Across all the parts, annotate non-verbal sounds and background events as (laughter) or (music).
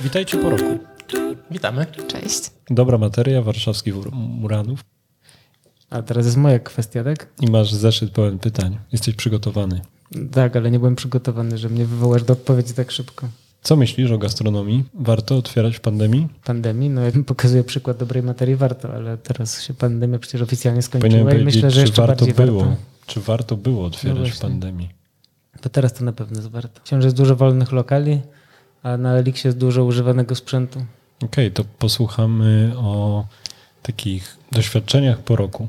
Witajcie po roku. Witamy. Cześć. Dobra materia warszawskich Muranów A teraz jest moja kwestia, tak? i masz zeszyt pełen pytań. Jesteś przygotowany. Tak, ale nie byłem przygotowany, że mnie wywołasz do odpowiedzi tak szybko. Co myślisz o gastronomii? Warto otwierać w pandemii? Pandemii, no jak pokazuje przykład dobrej materii, warto, ale teraz się pandemia przecież oficjalnie skończyła i myślę, że jeszcze warto bardziej było. warto. Czy warto było otwierać No w pandemii? To teraz to na pewno jest warto. Że jest dużo wolnych lokali, a na Elixie jest dużo używanego sprzętu. Okej, to posłuchamy o takich doświadczeniach po roku.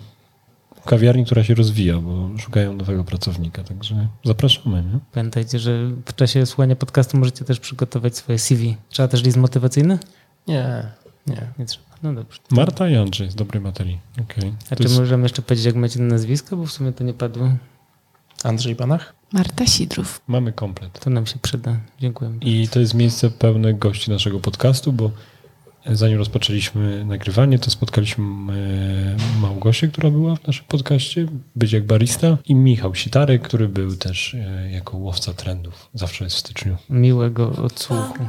Kawiarni, która się rozwija, bo szukają nowego pracownika, także zapraszamy. Nie? Pamiętajcie, że w czasie słuchania podcastu możecie też przygotować swoje CV. Trzeba też list motywacyjny? Nie. Nie, nie trzeba. No dobrze. Marta i Andrzej z dobrej materii. Okej. A To czy jest- możemy jeszcze powiedzieć, jak macie na nazwisko, bo w sumie to nie padło. Andrzej Banach? Marta Sidrów. Mamy komplet. To nam się przyda. Dziękujemy. I to jest miejsce pełne gości naszego podcastu, bo zanim rozpoczęliśmy nagrywanie, to spotkaliśmy e, Małgosię, która była w naszym podcaście, być jak barista, i Michał Sitarek, który był też e, jako łowca trendów. Zawsze jest w styczniu. Miłego odsłuchu.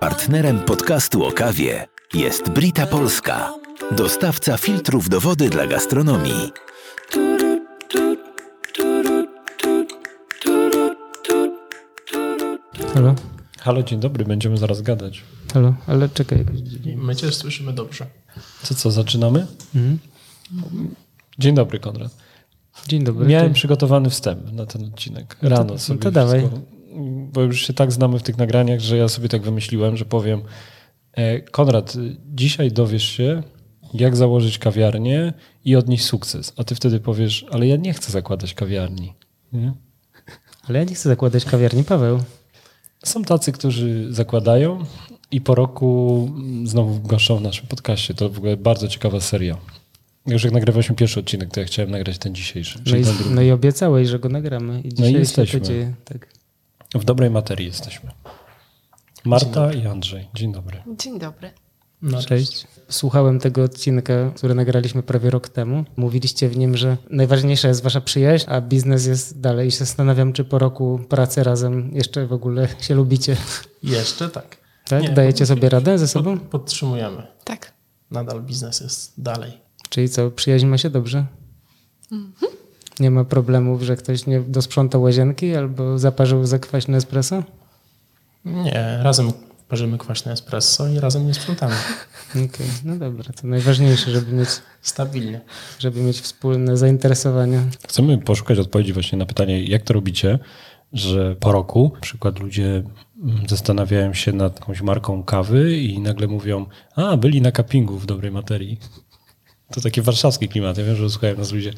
Partnerem podcastu o kawie jest Brita Polska, dostawca filtrów do wody dla gastronomii. Halo? Halo, dzień dobry, będziemy zaraz gadać. Halo? Ale czekaj. My cię słyszymy dobrze. Co, co, zaczynamy? Mhm. Dzień dobry, Konrad. Dzień dobry. Miałem Cześć. przygotowany wstęp na ten odcinek. No to- Rano no sobie to dawaj. wszystko- Bo już się tak znamy w tych nagraniach, że ja sobie tak wymyśliłem, że powiem e, Konrad, dzisiaj dowiesz się, jak założyć kawiarnię i odnieść sukces. A ty wtedy powiesz, ale ja nie chcę zakładać kawiarni. Nie? Ale ja nie chcę zakładać kawiarni, Paweł. Są tacy, którzy zakładają i po roku mm, znowu goszczą w naszym podcaście. To w ogóle bardzo ciekawa seria. Już jak nagrywaliśmy pierwszy odcinek, to ja chciałem nagrać ten dzisiejszy. No i, ten no i obiecałeś, że go nagramy. I dzisiaj jesteśmy. się to dzieje. Tak. W dobrej materii jesteśmy. Marta i Andrzej. Dzień dobry. Dzień dobry. No, Cześć. Słuchałem tego odcinka, który nagraliśmy prawie rok temu. Mówiliście w nim, że najważniejsza jest wasza przyjaźń, a biznes jest dalej. I się zastanawiam, czy po roku pracy razem jeszcze w ogóle się lubicie. Jeszcze tak. Tak? Nie, Dajecie sobie radę ze sobą? Pod, podtrzymujemy. Tak. Nadal biznes jest dalej. Czyli co, przyjaźń ma się dobrze? Nie ma problemów, że ktoś nie dosprzątał łazienki albo zaparzył za kwaśne espresso? Nie, razem parzymy kwaśne espresso i razem nie sprzątamy. (laughs) Okej, no dobra, to najważniejsze, żeby mieć, Stabilnie. żeby mieć wspólne zainteresowania. Chcemy poszukać odpowiedzi właśnie na pytanie, jak to robicie, że po roku na przykład ludzie mm, zastanawiają się nad jakąś marką kawy i nagle mówią, a byli na cuppingu w dobrej materii. To taki warszawski klimat. Ja wiem, że słuchają nas ludzie yy,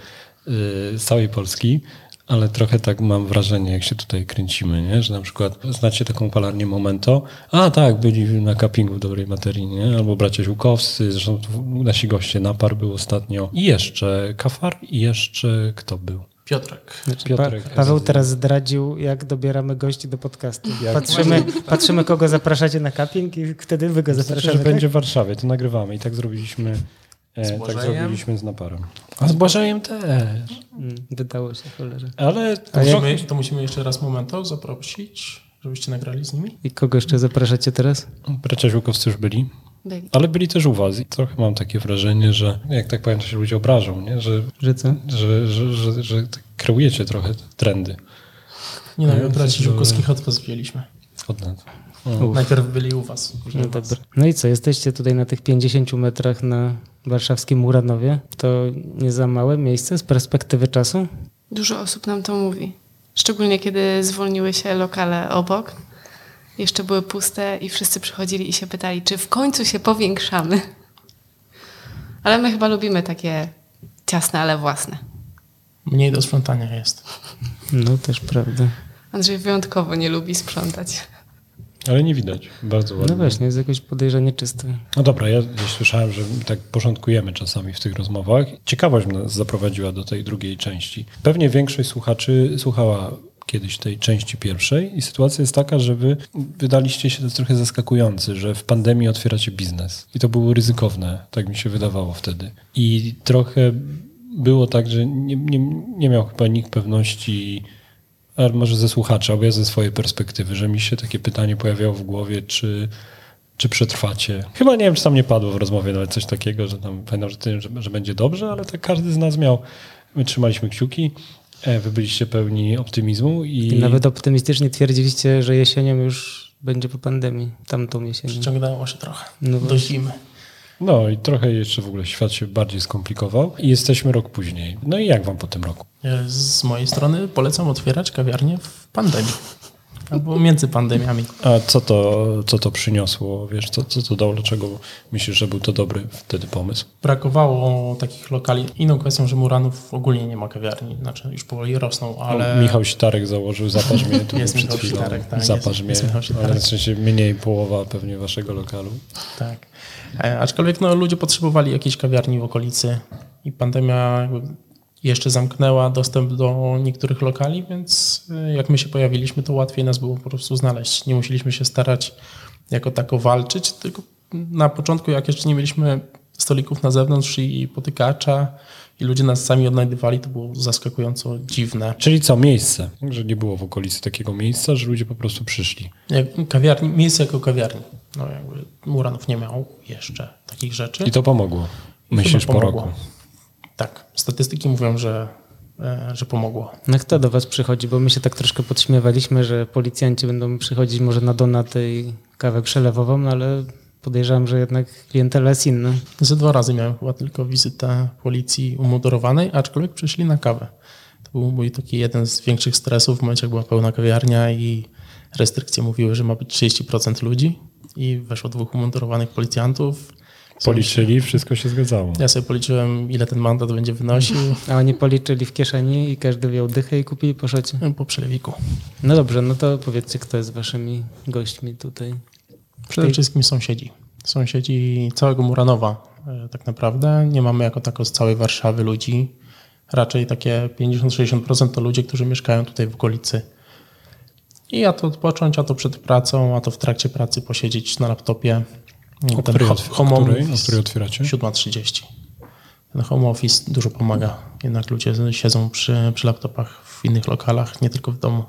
z całej Polski, ale trochę tak mam wrażenie, jak się tutaj kręcimy, nie? że na przykład znacie taką palarnię Momento, a tak, byli na cuppingu w dobrej materii, nie? albo bracia Ziółkowscy, zresztą tu nasi goście, Napar był ostatnio i jeszcze Kafar i jeszcze kto był? Piotrek. Znaczy, Piotrek pa, Paweł teraz zdradził, jak dobieramy gości do podcastu. Patrzymy, patrzymy, kogo zapraszacie na cupping i wtedy wy go Znaczy, zapraszamy. że tak? będzie w Warszawie, to nagrywamy i tak zrobiliśmy, e, tak zrobiliśmy z Naparem. A z Błażejem też. Mm, Wydało się, cholerze. Ale To musimy, to musimy jeszcze raz Momento zaprosić, żebyście nagrali z nimi. I kogo jeszcze zapraszacie teraz? bracia Ziółkowscy już byli, Byli. ale byli też u was i trochę mam takie wrażenie, że jak tak powiem, to się ludzie obrażą, nie? Że, Że co? że, że, że, że tak kreujecie trochę te trendy. Nie no, my braci to- Ziółkowskich odpas wzięliśmy. Od nas. Najpierw byli u was. No was. dobra. No i co, jesteście tutaj na tych 50 metrach na warszawskim Muranowie. To nie za małe miejsce z perspektywy czasu? Dużo osób nam to mówi. Szczególnie kiedy zwolniły się lokale obok. Jeszcze były puste i wszyscy przychodzili i się pytali, czy w końcu się powiększamy. Ale my chyba lubimy takie ciasne, ale własne. Mniej do sprzątania jest. No też prawda. Andrzej wyjątkowo nie lubi sprzątać. Ale nie widać. Bardzo ładnie. No właśnie, jest jakoś podejrzanie czyste. No dobra, ja słyszałem, że tak porządkujemy czasami w tych rozmowach. Ciekawość nas zaprowadziła do tej drugiej części. Pewnie większość słuchaczy słuchała kiedyś tej części pierwszej i sytuacja jest taka, że wy wydaliście się, to trochę zaskakujący, że w pandemii otwieracie biznes. I to było ryzykowne, tak mi się wydawało wtedy. I trochę było tak, że nie, nie, nie miał chyba nikt pewności, ale może ze słuchacza, albo ja ze swojej perspektywy, że mi się takie pytanie pojawiało w głowie, czy, czy przetrwacie. Chyba nie wiem, czy tam nie padło w rozmowie nawet coś takiego, że tam pamiętam, że, ty, że, że będzie dobrze, ale tak każdy z nas miał. My trzymaliśmy kciuki, e, wy byliście pełni optymizmu i, I nawet optymistycznie twierdziliście, że jesienią już będzie po pandemii, tamtą jesienią. Przyciągnęło się trochę No do właśnie. zimy. No i trochę jeszcze w ogóle świat się bardziej skomplikował i jesteśmy rok później. No i jak wam po tym roku? Ja Z mojej strony polecam otwierać kawiarnię w pandemii. Albo między pandemiami. A co to, co to przyniosło? Wiesz, co, co to dało? Dlaczego myślisz, że był to dobry wtedy pomysł? Brakowało takich lokali. Inną kwestią, że Muranów ogólnie nie ma kawiarni. Znaczy już powoli rosną, ale... Michał Sitarek założył, zaparz mnie tu (laughs) Jest przed chwilą. Sitarek, tak, zaparz jest- mnie, jest ale w sensie mniej połowa pewnie waszego lokalu. Tak. E, Aczkolwiek no, ludzie potrzebowali jakiejś kawiarni w okolicy i pandemia jakby jeszcze zamknęła dostęp do niektórych lokali, więc e, jak my się pojawiliśmy, to łatwiej nas było po prostu znaleźć. Nie musieliśmy się starać jako tako walczyć, tylko na początku, jak jeszcze nie mieliśmy stolików na zewnątrz i potykacza i ludzie nas sami odnajdywali, to było zaskakująco dziwne. Czyli co, miejsce? Że nie było w okolicy takiego miejsca, że ludzie po prostu przyszli. Jak kawiarni, miejsce jako kawiarni. No jakby Muranów nie miał jeszcze takich rzeczy. I to pomogło. Myślisz po pomogło. roku. Tak, statystyki mówią, że, e, że pomogło. No kto do was przychodzi? Bo my się tak troszkę podśmiewaliśmy, że policjanci będą przychodzić może na donatę i kawę przelewową, no ale podejrzewam, że jednak klientela jest inna. Ze dwa razy miałem chyba tylko wizytę policji umundurowanej, aczkolwiek przyszli na kawę. To był mój taki jeden z większych stresów w momencie, jak była pełna kawiarnia i restrykcje mówiły, że ma być 30% ludzi i weszło dwóch umundurowanych policjantów. Policzyli, wszystko się zgadzało. Ja sobie policzyłem, ile ten mandat będzie wynosił A oni policzyli w kieszeni i każdy wziął dychę i kupili po szocie. po przelewiku. No dobrze, no to powiedzcie, kto jest waszymi gośćmi tutaj. Przede Tej- wszystkim sąsiedzi. Sąsiedzi całego Muranowa e, tak naprawdę. Nie mamy jako tako z całej Warszawy ludzi. Raczej takie 50-60% to ludzie, którzy mieszkają tutaj w okolicy. I a to odpocząć, a to przed pracą, a to w trakcie pracy posiedzieć na laptopie. O Ten której, home o której, o office- której otwieracie? 7.30. Ten home office dużo pomaga. Jednak ludzie siedzą przy, przy laptopach w innych lokalach, nie tylko w domu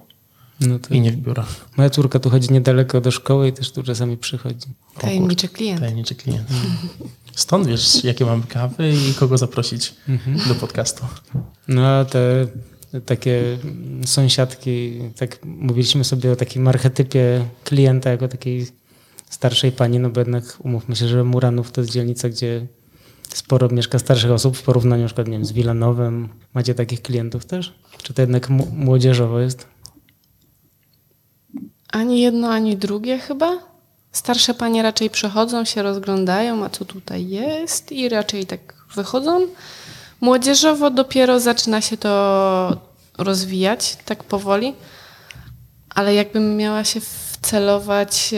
No to i nie w biurach. Moja córka tu chodzi niedaleko do szkoły i też tu czasami przychodzi. Tajemniczy klient. Tajemniczy klient. Stąd wiesz, jakie mamy kawy i kogo zaprosić do podcastu. No a te takie sąsiadki, tak mówiliśmy sobie o takim archetypie klienta jako takiej starszej pani, no bo jednak umówmy się, że Muranów to jest dzielnica, gdzie sporo mieszka starszych osób w porównaniu na z Wilanowem. Macie takich klientów też? Czy to jednak młodzieżowo jest? Ani jedno, ani drugie chyba. Starsze panie raczej przychodzą, się rozglądają, a co tutaj jest i raczej tak wychodzą. Młodzieżowo dopiero zaczyna się to rozwijać tak powoli, ale jakbym miała się wcelować e,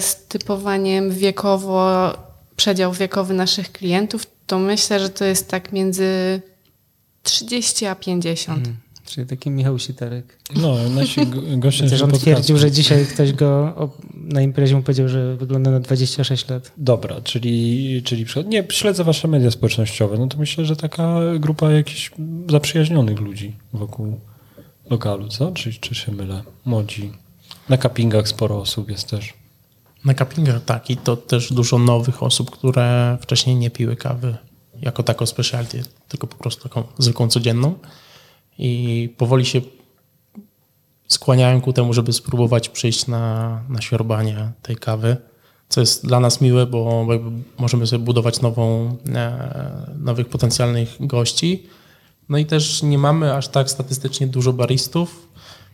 z typowaniem wiekowo, przedział wiekowy naszych klientów, to myślę, że to jest tak między 30 a 50. Czyli taki Michał Sitarek. No, nasi go- (laughs) goście Chociaż on twierdził, że dzisiaj ktoś go na imprezie mu powiedział, że wygląda na 26 lat. Dobra, czyli, czyli przykład- nie, śledzę wasze media społecznościowe, no to myślę, że taka grupa jakichś zaprzyjaźnionych ludzi wokół lokalu, co? Czy, czy się mylę? Młodzi. Na kapingach sporo osób jest też. Na kapingach tak i to też dużo nowych osób, które wcześniej nie piły kawy jako taką specialty, tylko po prostu taką zwykłą codzienną i powoli się skłaniają ku temu, żeby spróbować przyjść na, na tej kawy, co jest dla nas miłe, bo możemy sobie budować nową, e, nowych potencjalnych gości. No i też nie mamy aż tak statystycznie dużo baristów,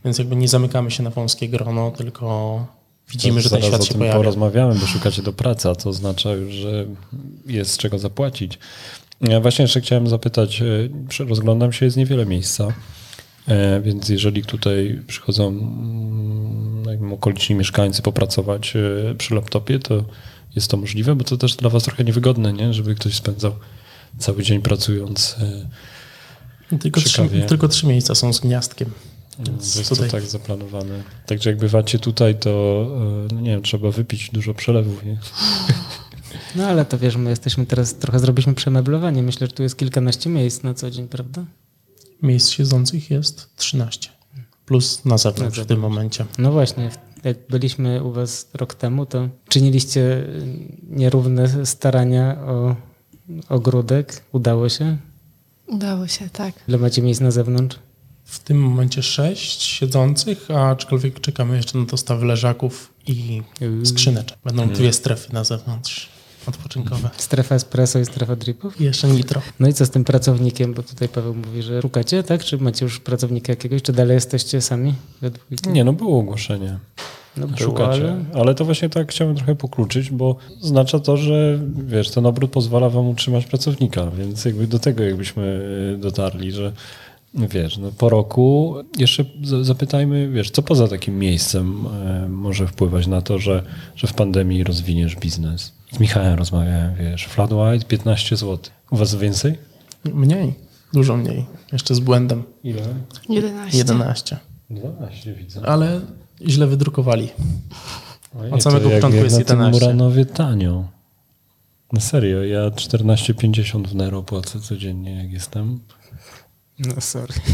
więc jakby nie zamykamy się na wąskie grono, tylko widzimy, że ten świat o się tym pojawia. porozmawiamy, bo szukacie do pracy, a to oznacza już, że jest z czego zapłacić. Ja właśnie jeszcze chciałem zapytać, e, rozglądam się, jest niewiele miejsca, e, więc jeżeli tutaj przychodzą mm, wiem, okoliczni mieszkańcy popracować e, przy laptopie, to jest to możliwe, bo to też dla was trochę niewygodne, nie? żeby ktoś spędzał cały dzień pracując. Tylko trzy, tylko trzy miejsca są z gniazdkiem. Więc Jest tutaj to tak zaplanowane. Także jak bywacie tutaj, to e, no nie wiem, trzeba wypić dużo przelewów. Nie? No ale to wiesz, my jesteśmy teraz, trochę zrobiliśmy przemeblowanie. Myślę, że tu jest kilkanaście miejsc na co dzień, prawda? miejsc siedzących jest 13. Plus na zewnątrz w tym momencie. No właśnie, jak byliśmy u was rok temu, to czyniliście nierówne starania o ogródek. Udało się? Udało się, tak. Ile macie miejsc na zewnątrz? W tym momencie 6 siedzących, aczkolwiek czekamy jeszcze na dostawy leżaków i skrzyneczek. Będą dwie strefy na zewnątrz odpoczynkowe. Strefa espresso i strefa dripów? I jeszcze nitro. No i co z tym pracownikiem? Bo tutaj Paweł mówi, że szukacie, tak? Czy macie już pracownika jakiegoś? Czy dalej jesteście sami nie, no było ogłoszenie. No było, Szukacie. ale... Ale to właśnie tak chciałem trochę pokluczyć, bo oznacza to, że wiesz, ten obrót pozwala wam utrzymać pracownika, więc jakby do tego jakbyśmy y, dotarli, że wiesz, no po roku jeszcze za- zapytajmy, wiesz, co poza takim miejscem y, może wpływać na to, że, że w pandemii rozwiniesz biznes. Z Michałem rozmawiałem, wiesz, flat white 15 zł. U was więcej? Mniej, dużo mniej. Jeszcze z błędem. Ile? 11. 11. 12 widzę. Ale źle wydrukowali. Ojej, Od samego początku jest na tym 11. Muranowie tanio. No serio, ja 14,50 w Nero płacę codziennie, jak jestem. No sorry. (laughs)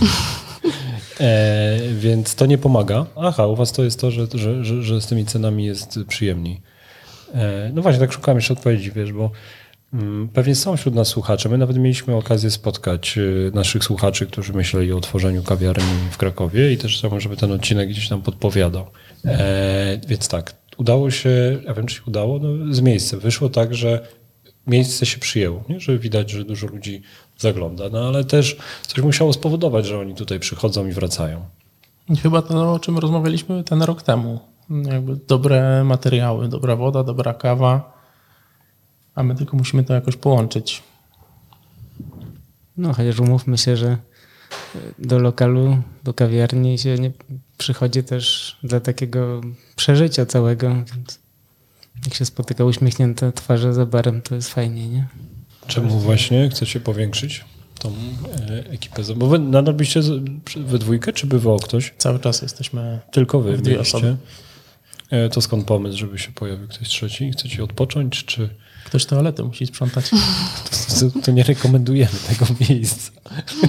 E, więc to nie pomaga. Aha, u was to jest to, że, że, że, że z tymi cenami jest przyjemniej. E, no właśnie, tak szukam jeszcze odpowiedzi, wiesz, bo mm, pewnie są wśród nas słuchacze. My nawet mieliśmy okazję spotkać y, naszych słuchaczy, którzy myśleli o otworzeniu kawiarni w Krakowie i też chciałbym, żeby ten odcinek gdzieś tam podpowiadał. E, więc tak, udało się, ja wiem, czy się udało, no, z miejsca. Wyszło tak, że miejsce się przyjęło, nie? że widać, że dużo ludzi zagląda, no ale też coś musiało spowodować, że oni tutaj przychodzą i wracają. Chyba to, o czym rozmawialiśmy ten rok temu. Jakby dobre materiały, dobra woda, dobra kawa, a my tylko musimy to jakoś połączyć. No chociaż umówmy się, że do lokalu, do kawiarni się nie przychodzi też dla takiego przeżycia całego. Więc jak się spotyka uśmiechnięte twarze za barem, to jest fajnie, nie? Czemu właśnie chcecie powiększyć tą e, ekipę? Bo wy nadal we dwójkę, czy bywał ktoś? Cały czas jesteśmy Tylko wy W dwie osoby. E, To skąd pomysł, żeby się pojawił ktoś trzeci? Chcecie odpocząć, czy Ktoś toalety musi sprzątać. to, (laughs) to nie rekomendujemy tego miejsca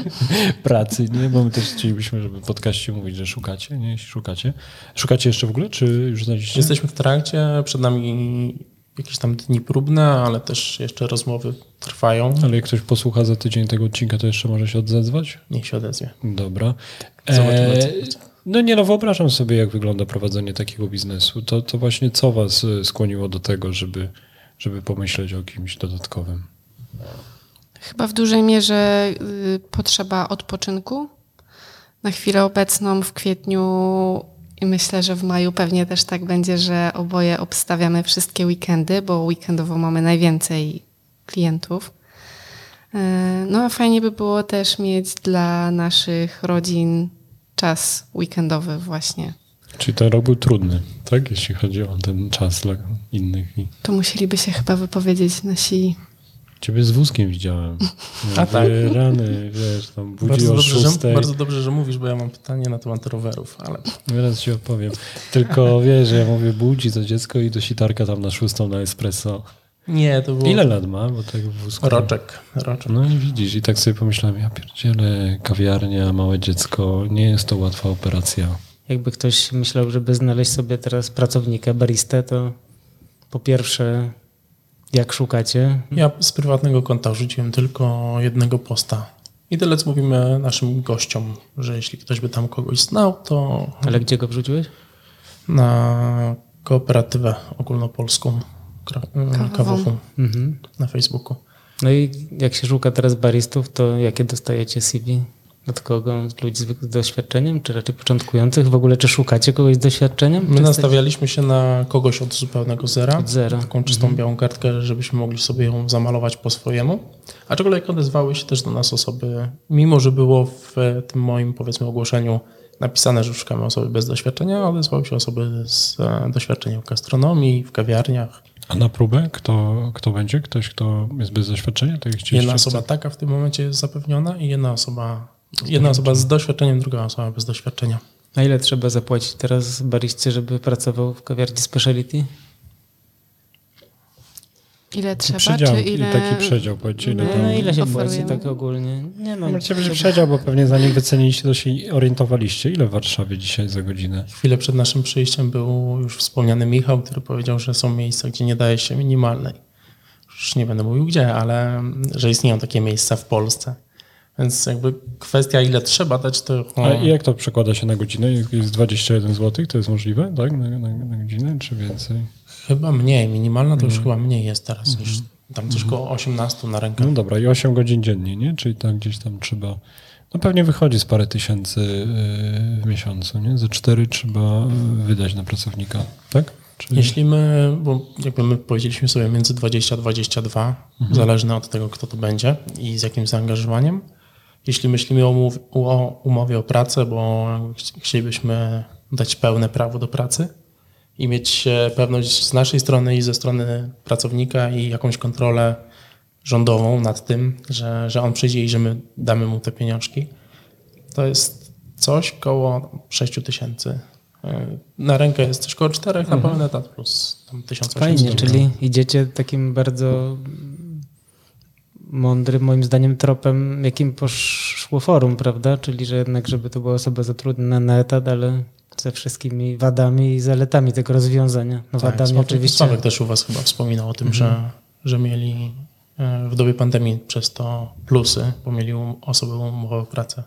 (laughs) pracy, nie? Bo my też chcielibyśmy, żeby w podcaście mówić, że szukacie, nie? Jeśli szukacie. Szukacie jeszcze w ogóle, czy już znaleźliście? Jesteśmy w trakcie, przed nami jakieś tam dni próbne, ale też jeszcze rozmowy trwają. Ale jak ktoś posłucha za tydzień tego odcinka, to jeszcze może się odezwać? Niech się odezwie. Dobra. Zobaczymy, E, no nie, no wyobrażam sobie, jak wygląda prowadzenie takiego biznesu. To, to właśnie co was e, skłoniło do tego, żeby, żeby pomyśleć o kimś dodatkowym? Chyba w dużej mierze y, potrzeba odpoczynku. Na chwilę obecną w kwietniu i myślę, że w maju pewnie też tak będzie, że oboje obstawiamy wszystkie weekendy, bo weekendowo mamy najwięcej klientów. Y, No a fajnie by było też mieć dla naszych rodzin czas weekendowy właśnie. Czyli ten rok był trudny, tak? Jeśli chodzi o ten czas dla innych. To musieliby się chyba wypowiedzieć nasi ciebie z wózkiem widziałem. (laughs) A tak? Rany, wiesz, tam budzi Bardzo o dobrze, że, bardzo dobrze, że mówisz, bo ja mam pytanie na temat rowerów, ale Zaraz ci opowiem. Tylko (laughs) wiesz, ja mówię, budzi to dziecko i do sitarka tam na szóstą na espresso. nie, to było Ile lat ma? Bo tak w wózku. roczek. roczek. No i widzisz, i tak sobie pomyślałem, ja pierdzielę, kawiarnia, małe dziecko, nie jest to łatwa operacja. Jakby ktoś myślał, żeby znaleźć sobie teraz pracownika, baristę, to po pierwsze, jak szukacie? Ja z prywatnego konta wrzuciłem tylko jednego posta. I tyle, co mówimy naszym gościom, że jeśli ktoś by tam kogoś znał, to Ale gdzie go wrzuciłeś? na kooperatywę ogólnopolską Kawową. kawową Mhm. na Facebooku. No i jak się szuka teraz baristów, to jakie dostajecie CV? Od kogo? Od ludzi z doświadczeniem, czy raczej początkujących? W ogóle, czy szukacie kogoś z doświadczeniem? My nastawialiśmy się na kogoś od zupełnego zera. Od zera. Taką czystą białą kartkę, żebyśmy mogli sobie ją zamalować po swojemu. Aczkolwiek odezwały się też do nas osoby, mimo że było w tym moim powiedzmy ogłoszeniu napisane, że szukamy osoby bez doświadczenia, odezwały się osoby z e, doświadczeniem w gastronomii, w kawiarniach. A na próbę kto, kto będzie? Ktoś, kto jest bez doświadczenia? Tak Jedna osoba taka w tym momencie jest zapewniona i jedna osoba Jedna osoba z doświadczeniem, druga osoba bez doświadczenia. A ile trzeba zapłacić teraz bariście, żeby pracował w kawiarni speciality? Ile trzeba, Przedział, czy ile... taki przedział, powiedzcie, ile my- tam... No ile się oferujemy? płaci tak ogólnie? Nie no. Możecie będzie przedział, bo pewnie zanim wyceniliście, to się orientowaliście. Ile w Warszawie dzisiaj za godzinę? Chwilę przed naszym przyjściem był już wspomniany Michał, który powiedział, że są miejsca, gdzie nie daje się minimalnej. Już nie będę mówił gdzie, ale mm, że istnieją takie miejsca w Polsce. Więc jakby kwestia, ile trzeba dać, to. A jak to przekłada się na godzinę? Jest 21 zł, to jest możliwe, tak? Na, na, na godzinę, czy więcej? Chyba mniej. Minimalna to już chyba mniej jest teraz niż tam coś koło 18 na rękę. No dobra, i 8 godzin dziennie, nie? Czyli tam gdzieś tam trzeba... No pewnie wychodzi z parę tysięcy yy, w miesiącu, nie? Ze 4 trzeba yy, wydać na pracownika, tak? Czyli... Jeśli my, bo jakby my powiedzieliśmy sobie między 20 a 22, zależne od tego, kto to będzie i z jakim zaangażowaniem. Jeśli myślimy o, umów- o umowie o pracę, bo ch- chcielibyśmy dać pełne prawo do pracy i mieć e, pewność z naszej strony i ze strony pracownika i jakąś kontrolę rządową nad tym, że, że on przyjdzie i że my damy mu te pieniążki, to jest coś koło 6 tysięcy. E, Na rękę jest coś koło 4 na pełny etat plus tam 1800. Fajnie, czyli idziecie takim bardzo mądrym, moim zdaniem, tropem, jakim poszło forum, prawda? Czyli, że jednak, żeby to była osoba zatrudniona na etat, ale ze wszystkimi wadami i zaletami tego rozwiązania. No Tak, wadami Sławek- oczywiście. Sławek też u was chyba wspominał o tym, że, że mieli e, w dobie pandemii przez to plusy, bo mieli um- osoby umowę o pracę.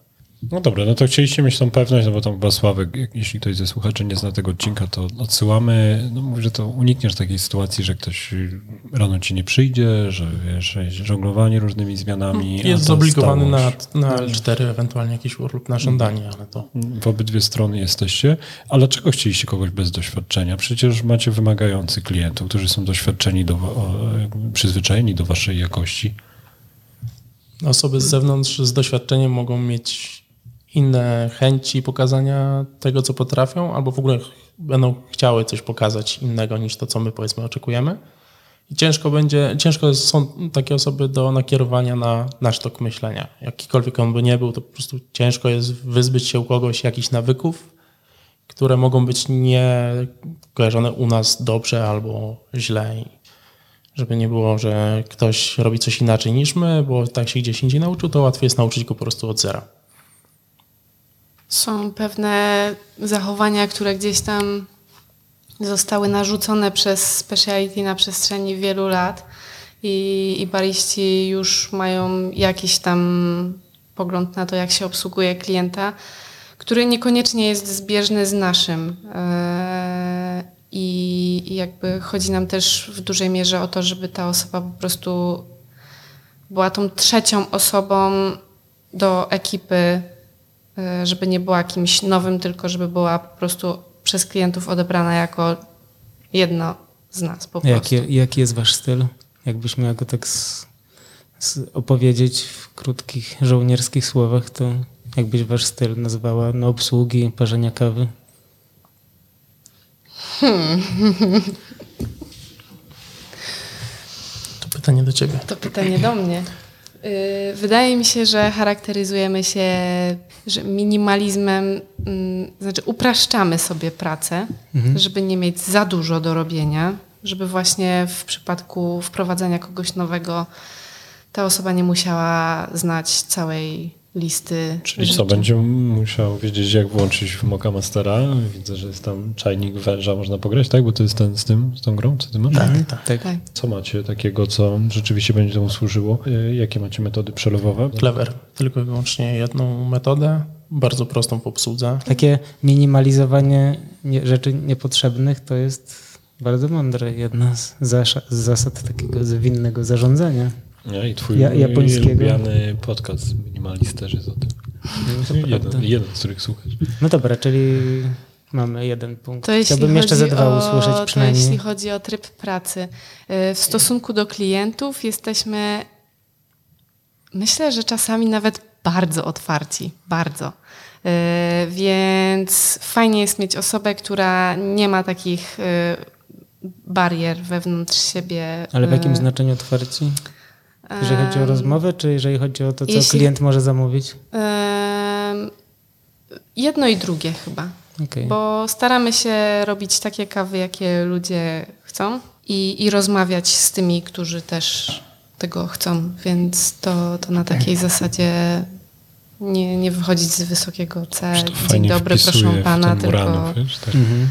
No dobra, no to chcieliście mieć tą pewność, no bo tam chyba Sławek, jeśli ktoś ze słuchaczy nie zna tego odcinka, to odsyłamy, no mówię, że to unikniesz takiej sytuacji, że ktoś rano ci nie przyjdzie, że wiesz, żonglowanie różnymi zmianami. Jest zobligowany na, na L4, ewentualnie jakiś urlop na żądanie, ale to W obydwie strony jesteście, ale dlaczego chcieliście kogoś bez doświadczenia? Przecież macie wymagających klientów, którzy są doświadczeni, do, przyzwyczajeni do waszej jakości. osoby z zewnątrz z doświadczeniem mogą mieć inne chęci pokazania tego, co potrafią, albo w ogóle będą chciały coś pokazać innego niż to, co my powiedzmy oczekujemy. I ciężko będzie, ciężko są takie osoby do nakierowania na nasz tok myślenia. Jakikolwiek on by nie był, to po prostu ciężko jest wyzbyć się u kogoś jakichś nawyków, które mogą być nie kojarzone u nas dobrze albo źle. Żeby nie było, że ktoś robi coś inaczej niż my, bo tak się gdzieś indziej nauczył, to łatwiej jest nauczyć go po prostu od zera. Są pewne zachowania, które gdzieś tam zostały narzucone przez speciality na przestrzeni wielu lat i, i bariści już mają jakiś tam pogląd na to, jak się obsługuje klienta, który niekoniecznie jest zbieżny z naszym. Eee, I, I jakby chodzi nam też w dużej mierze o to, żeby ta osoba po prostu była tą trzecią osobą do ekipy, żeby nie była kimś nowym, tylko żeby była po prostu przez klientów odebrana jako jedno z nas po prostu. Jaki, jaki jest wasz styl? Jakbyś miał go tak z, z opowiedzieć w krótkich żołnierskich słowach, to jakbyś wasz styl nazwała no, obsługi, parzenia kawy? (laughs) To pytanie do ciebie. To pytanie do mnie. Y, Wydaje mi się, że charakteryzujemy się że minimalizmem, mm, znaczy upraszczamy sobie pracę, żeby nie mieć za dużo do robienia, żeby właśnie w przypadku wprowadzania kogoś nowego ta osoba nie musiała znać całej listy. Czyli rzeczy. co, będzie musiał wiedzieć, jak włączyć Moka Mastera. Widzę, że jest tam czajnik węża, można pograć, tak? Bo to jest ten z tym, z tą grą, co ty masz? Tak, tak. Tak. Tak. Co macie takiego, co rzeczywiście będzie temu służyło? Y, Jakie macie metody przelowowe? Clever. Tylko i wyłącznie jedną metodę, bardzo prostą w obsłudze. Takie minimalizowanie nie, rzeczy niepotrzebnych to jest bardzo mądre. Jedna z zasad takiego zwinnego zarządzania. Nie? I twój Ja- japońskiego. lubiany podcast Minimalist też jest o tym. jeden, jeden, z których słuchasz. No dobra, czyli mamy jeden punkt. To jeśli Chciałbym jeszcze ze chodzi dwa o, usłyszeć To przynajmniej. jeśli chodzi o tryb pracy. Y, W stosunku do klientów jesteśmy, myślę, że czasami nawet bardzo otwarci. Bardzo. Y, Więc fajnie jest mieć osobę, która nie ma takich y, barier wewnątrz siebie. Ale w jakim znaczeniu otwarci? Jeżeli chodzi o rozmowę, czy jeżeli chodzi o to, co jeśli- klient może zamówić? Jedno i drugie chyba. Okej. Bo staramy się robić takie kawy, jakie ludzie chcą i, i rozmawiać z tymi, którzy też tego chcą, więc to, to na takiej zasadzie nie, nie wychodzić z wysokiego C. Dzień dobry, proszę w pana, tylko Muranów, wiesz, tak. Mhm.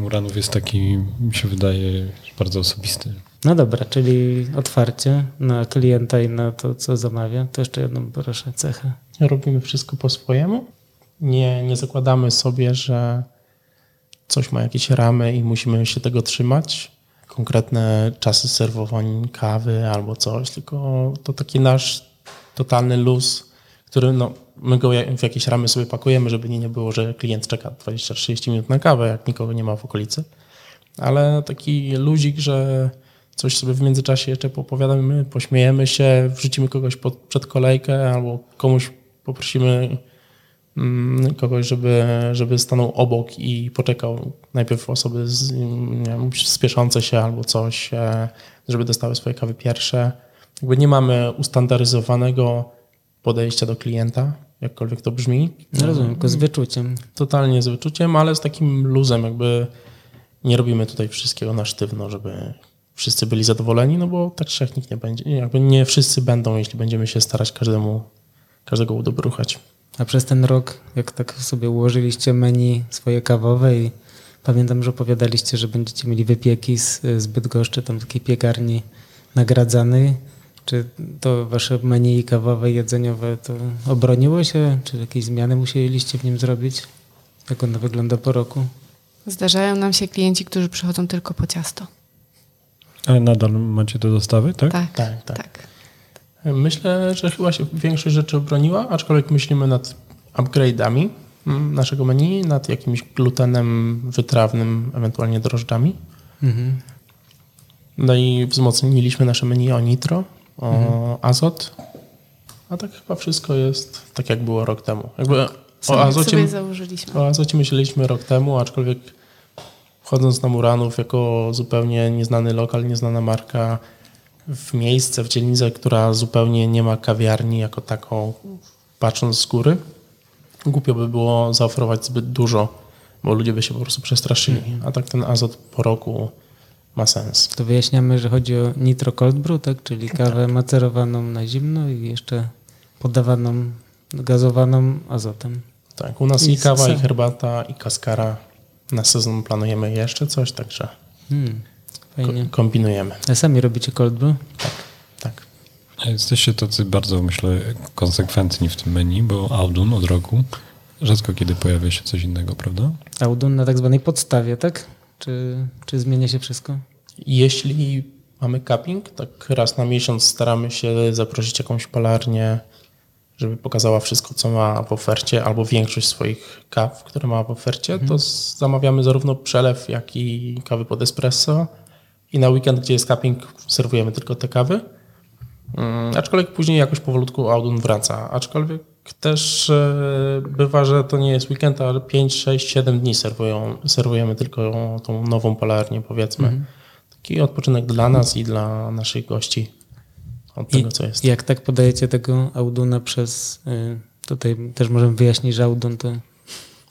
Muranów jest taki, mi się wydaje, bardzo osobisty. No dobra, czyli otwarcie na klienta i na to, co zamawia. To jeszcze jedną proszę cechę. Robimy wszystko po swojemu. Nie, nie zakładamy sobie, że coś ma jakieś ramy i musimy się tego trzymać. Konkretne czasy serwowań kawy albo coś, tylko to taki nasz totalny luz, który no, my go w jakieś ramy sobie pakujemy, żeby nie było, że klient czeka 20-30 minut na kawę, jak nikogo nie ma w okolicy. Ale taki luzik, że coś sobie w międzyczasie jeszcze popowiadamy, pośmiejemy się, wrzucimy kogoś pod, przed kolejkę albo komuś poprosimy mm, kogoś, żeby, żeby stanął obok i poczekał najpierw osoby z, nie wiem, spieszące się albo coś, e, żeby dostały swoje kawy pierwsze. Jakby nie mamy ustandaryzowanego podejścia do klienta, jakkolwiek to brzmi. No rozumiem, tylko z wyczuciem. Totalnie z wyczuciem, ale z takim luzem, jakby nie robimy tutaj wszystkiego na sztywno, żeby wszyscy byli zadowoleni, no bo tak jak nikt nie będzie. Jakby nie wszyscy będą, jeśli będziemy się starać każdemu, każdego udobruchać. A przez ten rok, jak tak sobie ułożyliście menu swoje kawowe i pamiętam, że opowiadaliście, że będziecie mieli wypieki z, z Bydgoszczy, tam takiej piekarni nagradzanej. Czy to wasze menu kawowe jedzeniowe to obroniło się? Czy jakieś zmiany musieliście w nim zrobić? Jak ono wygląda po roku? zdarzają nam się klienci, którzy przychodzą tylko po ciasto. Ale nadal macie do dostawy, tak? Tak, Tak, tak. tak. Myślę, że chyba się większość rzeczy obroniła, aczkolwiek myślimy nad upgrade'ami mm, naszego menu, nad jakimś glutenem wytrawnym, ewentualnie drożdżami. Mhm. No i wzmocniliśmy nasze menu o nitro, o azot, a tak chyba wszystko jest tak, jak było rok temu. Jakby o azocie, sobie założyliśmy. o azocie myśleliśmy rok temu, aczkolwiek wchodząc na Muranów jako zupełnie nieznany lokal, nieznana marka, w miejsce, w dzielnicę, która zupełnie nie ma kawiarni jako taką, patrząc z góry, głupio by było zaoferować zbyt dużo, bo ludzie by się po prostu przestraszyli. A tak ten azot po roku ma sens. To wyjaśniamy, że chodzi o nitro cold brew, tak? czyli kawę macerowaną na zimno i jeszcze podawaną, gazowaną azotem. Tak, u nas I i kawa, i herbata, i kaskara. Na sezon planujemy jeszcze coś, także Hmm, ko- kombinujemy. A sami robicie cold brew? Tak. A Jesteście tacy bardzo, myślę, konsekwentni w tym menu, bo Audun od roku rzadko kiedy pojawia się coś innego, prawda? Audun na tak zwanej podstawie, tak? Czy, czy zmienia się wszystko? Jeśli mamy cupping, tak raz na miesiąc staramy się zaprosić jakąś palarnię, żeby pokazała wszystko, co ma w ofercie, albo większość swoich kaw, które ma w ofercie, to z- zamawiamy zarówno przelew, jak i kawy pod espresso. I na weekend, gdzie jest cupping, serwujemy tylko te kawy. Mm, aczkolwiek później jakoś powolutku Audun wraca. Aczkolwiek też e, bywa, że to nie jest weekend, ale 5, 6, 7 dni serwują, serwujemy tylko tą nową palarnię, powiedzmy. Taki odpoczynek dla nas i dla naszych gości od tego, co jest. Jak tak podajecie tego Auduna przez... y, Tutaj też możemy wyjaśnić, że Audun to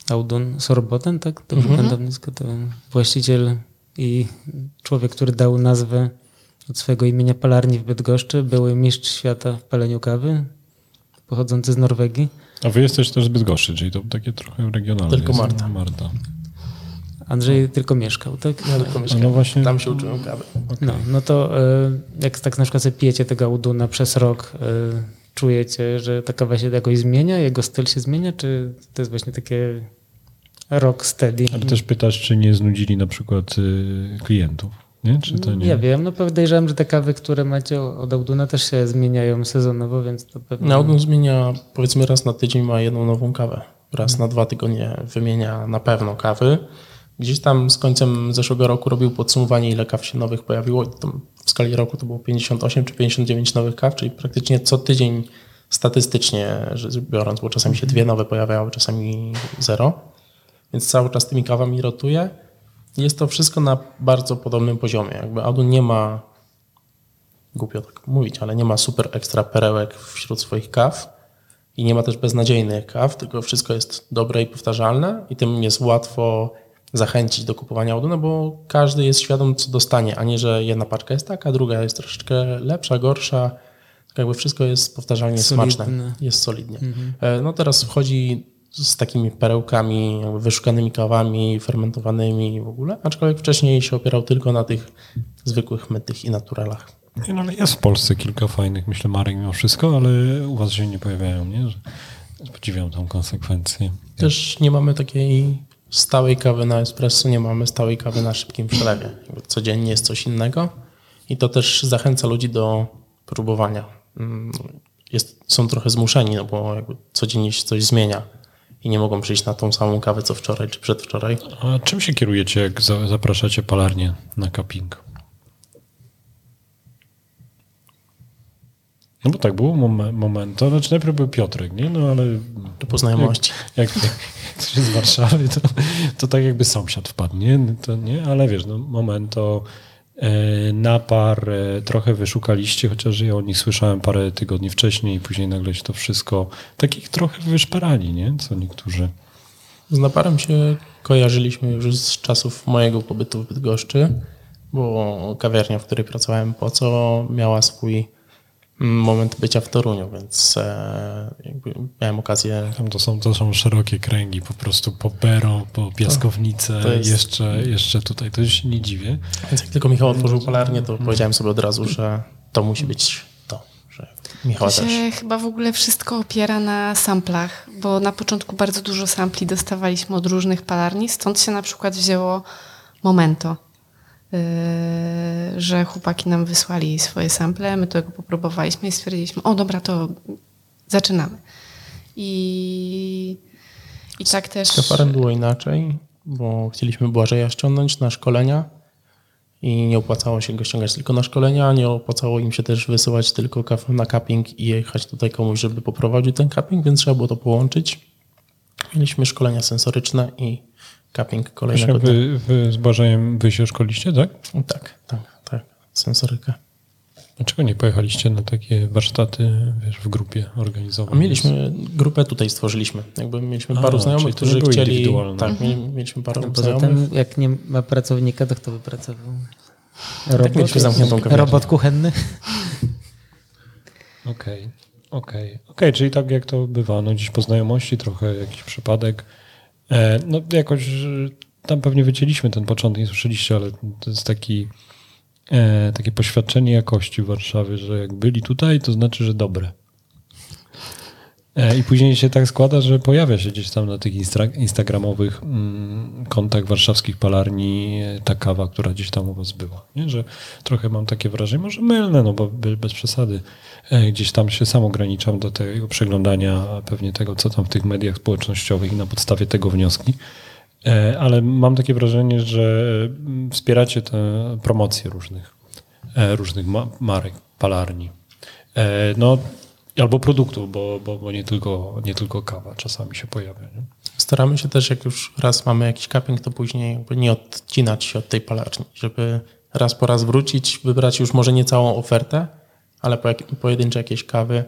Audun Sorboten, tak? To Mhm. nazwisko, to właściciel i człowiek, który dał nazwę od swojego imienia palarni w Bydgoszczy, były mistrz świata w paleniu kawy, pochodzący z Norwegii. A wy jesteś też zbyt gorszy, czyli to takie trochę regionalne. Tylko jest. Marta. Marta. Andrzej tylko mieszkał, tak? Ja tylko mieszkam. No właśnie- Tam się uczyłem kawy. No, no to y, jak tak na przykład sobie pijecie tego Auduna przez rok, y, czujecie, że ta kawa się jakoś zmienia, jego styl się zmienia, czy to jest właśnie takie rock steady? Ale też pytasz, czy nie znudzili na przykład y, klientów, nie? Czy to nie? Ja wiem, no podejrzewam, że te kawy, które macie od Auduna też się zmieniają sezonowo, więc to pewnie... No, Audun zmienia, powiedzmy raz na tydzień ma jedną nową kawę. Raz na dwa tygodnie wymienia na pewno kawy. Gdzieś tam z końcem zeszłego roku robił podsumowanie, ile kaw się nowych pojawiło. W skali roku to było 58 czy 59 nowych kaw, czyli praktycznie co tydzień statystycznie rzecz biorąc, bo czasami się dwie nowe pojawiały, czasami zero. Więc cały czas tymi kawami rotuje. Jest to wszystko na bardzo podobnym poziomie. Jakby Audun nie ma głupio tak mówić, ale nie ma super ekstra perełek wśród swoich kaw. i nie ma też beznadziejnych kaw, tylko wszystko jest dobre i powtarzalne i tym jest łatwo zachęcić do kupowania audu, no bo każdy jest świadom, co dostanie, a nie, że jedna paczka jest taka, druga jest troszeczkę lepsza, gorsza. Tak jakby wszystko jest powtarzalnie Solidne. smaczne. Jest solidnie. E, No teraz wchodzi z takimi perełkami, jakby wyszukanymi kawami, fermentowanymi w ogóle, aczkolwiek wcześniej się opierał tylko na tych zwykłych mytych i naturalach. Nie, no, ale jest w Polsce kilka fajnych, myślę, marek mimo wszystko, ale u was się nie pojawiają, nie? Że podziwiam tą konsekwencję. Też nie mamy takiej stałej kawy na espresso, nie mamy stałej kawy na szybkim przelewie. Codziennie jest coś innego i to też zachęca ludzi do próbowania. Mm, Jest, są trochę zmuszeni, no bo jakby codziennie się coś zmienia i nie mogą przyjść na tą samą kawę co wczoraj czy przedwczoraj. A czym się kierujecie, jak za, zapraszacie palarnię na cupping? No bo tak, było mom- moment, to znaczy najpierw był Piotrek, nie? No ale Do poznajomości. jak, jak (laughs) ktoś z Warszawy, to, to tak jakby sąsiad wpadł, nie? To nie? Ale wiesz, no moment to e, napar e, trochę wyszukaliście, chociaż ja o nich słyszałem parę tygodni wcześniej i później nagle się to wszystko, takich trochę wyszperali, nie? Co niektórzy. Z naparem się kojarzyliśmy już z czasów mojego pobytu w Bydgoszczy, bo kawiarnia, w której pracowałem po co, miała swój moment bycia w Toruniu, więc e, jakby miałem okazję Tam to są, to są szerokie kręgi, po prostu po Bero, po Piaskownicę, to jest- jeszcze, jeszcze tutaj, to się nie dziwię. Więc jak tylko Michał otworzył palarnię, to powiedziałem sobie od razu, że to musi być to, że To też. się chyba w ogóle wszystko opiera na samplach, bo na początku bardzo dużo sampli dostawaliśmy od różnych palarni, stąd się na przykład wzięło Momento, że chłopaki nam wysłali swoje sample, my tego popróbowaliśmy i stwierdziliśmy, o dobra, to zaczynamy. I, i tak też... Z było inaczej, bo chcieliśmy Błażeja ściągnąć na szkolenia i nie opłacało się go ściągać tylko na szkolenia, nie opłacało im się też wysyłać tylko na cupping i jechać tutaj komuś, żeby poprowadził ten cupping, więc trzeba było to połączyć. Mieliśmy szkolenia sensoryczne i cupping kolejnego wy, wy z Błażejem wy się szkoliście, tak? Tak, tak, tak, sensorykę. Dlaczego nie pojechaliście na takie warsztaty, wiesz, w grupie A organizowanej? mieliśmy grupę tutaj stworzyliśmy. Jakby mieliśmy A, paru czyli znajomych, którzy były chcieli. Tak, mieli, mieliśmy paru No, poza znajomych. tym, jak nie ma pracownika, to kto by pracował? Tak mieliśmy zamkniętą kawiarnię. robot kuchenny? (laughs) Okej, okej. Okej, czyli tak jak to bywa, no gdzieś po znajomości, trochę jakiś przypadek. E, no jakoś tam pewnie wycięliśmy ten początek, nie słyszeliście, ale to jest taki, e, takie poświadczenie jakości w Warszawie, że jak byli tutaj, to znaczy, że dobre. E, I później się tak składa, że pojawia się gdzieś tam na tych instra- instagramowych mm, kontach warszawskich palarni ta kawa, która gdzieś tam u was była. Nie? Że trochę mam takie wrażenie, może mylne, no bo be- bez przesady. E, Gdzieś tam się sam ograniczam do tego przeglądania pewnie tego, co tam w tych mediach społecznościowych i na podstawie tego wnioski. E, Ale mam takie wrażenie, że mm, wspieracie te promocje różnych, e, różnych ma- marek, palarni. No, albo produktów, bo, bo, bo nie, tylko, nie tylko kawa czasami się pojawia. Nie? Staramy się też, jak już raz mamy jakiś cupping, to później nie odcinać się od tej palarni, żeby raz po raz wrócić, wybrać już może nie całą ofertę, ale po jak, pojedyncze jakieś kawy,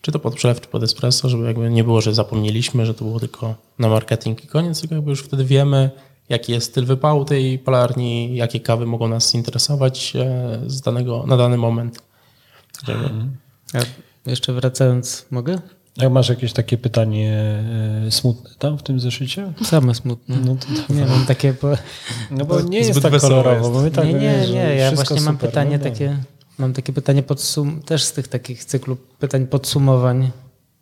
czy to pod przelew, czy pod espresso, żeby jakby nie było, że zapomnieliśmy, że to było tylko na marketing i koniec, tylko jakby już wtedy wiemy, jaki jest styl wypału tej palarni, jakie kawy mogą nas interesować e, z danego, na dany moment. Żeby, A jeszcze wracając, mogę? Jak masz jakieś takie pytanie e, smutne tam w tym zeszycie? Same smutne. No to. Nie mam takie. Po... No bo nie jest tak kolorowo. jest. Bo my tak, nie, nie, nie. Ja właśnie mam pytanie no, takie. Mam takie pytanie podsum też z tych takich cyklu pytań podsumowań,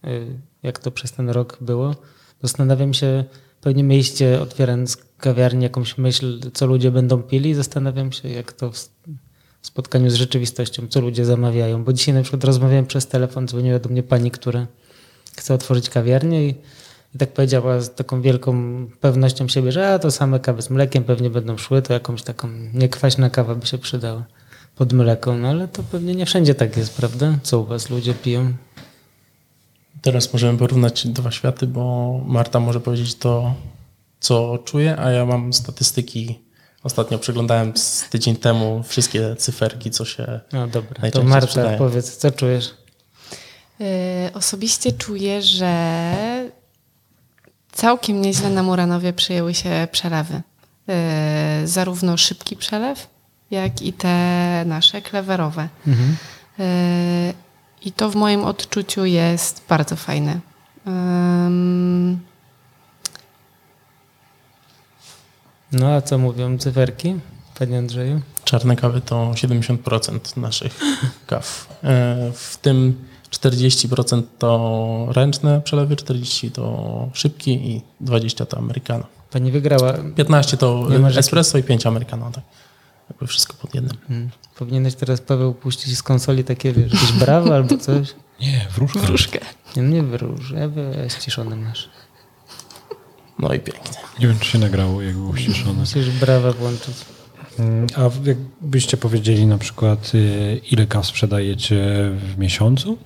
y, jak to przez ten rok było. Zastanawiam się, pewnie mieliście otwierając kawiarnię jakąś myśl, co ludzie będą pili. Zastanawiam się, jak to w spotkaniu z rzeczywistością, co ludzie zamawiają. Bo dzisiaj na przykład rozmawiałem przez telefon, dzwoniła do mnie pani, która chce otworzyć kawiarnię i, i tak powiedziała z taką wielką pewnością siebie, że a to same kawy z mlekiem pewnie będą szły, to jakąś taką niekwaśna kawa by się przydała pod mleką. No ale to pewnie nie wszędzie tak jest, prawda? Co u was ludzie piją? Teraz możemy porównać dwa światy, bo Marta może powiedzieć to, co czuje, a ja mam statystyki. Ostatnio przeglądałem z tydzień temu wszystkie cyferki, co się. No dobra, to Marta, sprzedają. powiedz, co czujesz? Y, Osobiście czuję, że całkiem nieźle na Muranowie przyjęły się przelewy. Y, Zarówno szybki przelew, jak i te nasze klewerowe. Y, I to w moim odczuciu jest bardzo fajne. No a co mówią cyferki, panie Andrzeju? Czarne kawy to 70% naszych (laughs) kaw. E, W tym 40% to ręczne przelewy, 40% to szybki i 20% to americano. Pani wygrała. 15 to espresso i 5 americano. Tak. Jakby wszystko pod jednym. Hmm. Powinieneś teraz, Paweł, puścić z konsoli takie, wiesz, jakieś brawa (laughs) albo coś. Nie, wróżka. Wróżkę. Nie, no nie wyróż, ja weź ciszony masz. No i pięknie. Nie wiem, czy się nagrało, jak było ściszone. Musisz brawa włączyć. Mm, A jakbyście powiedzieli na przykład, y, ile kaw sprzedajecie w miesiącu?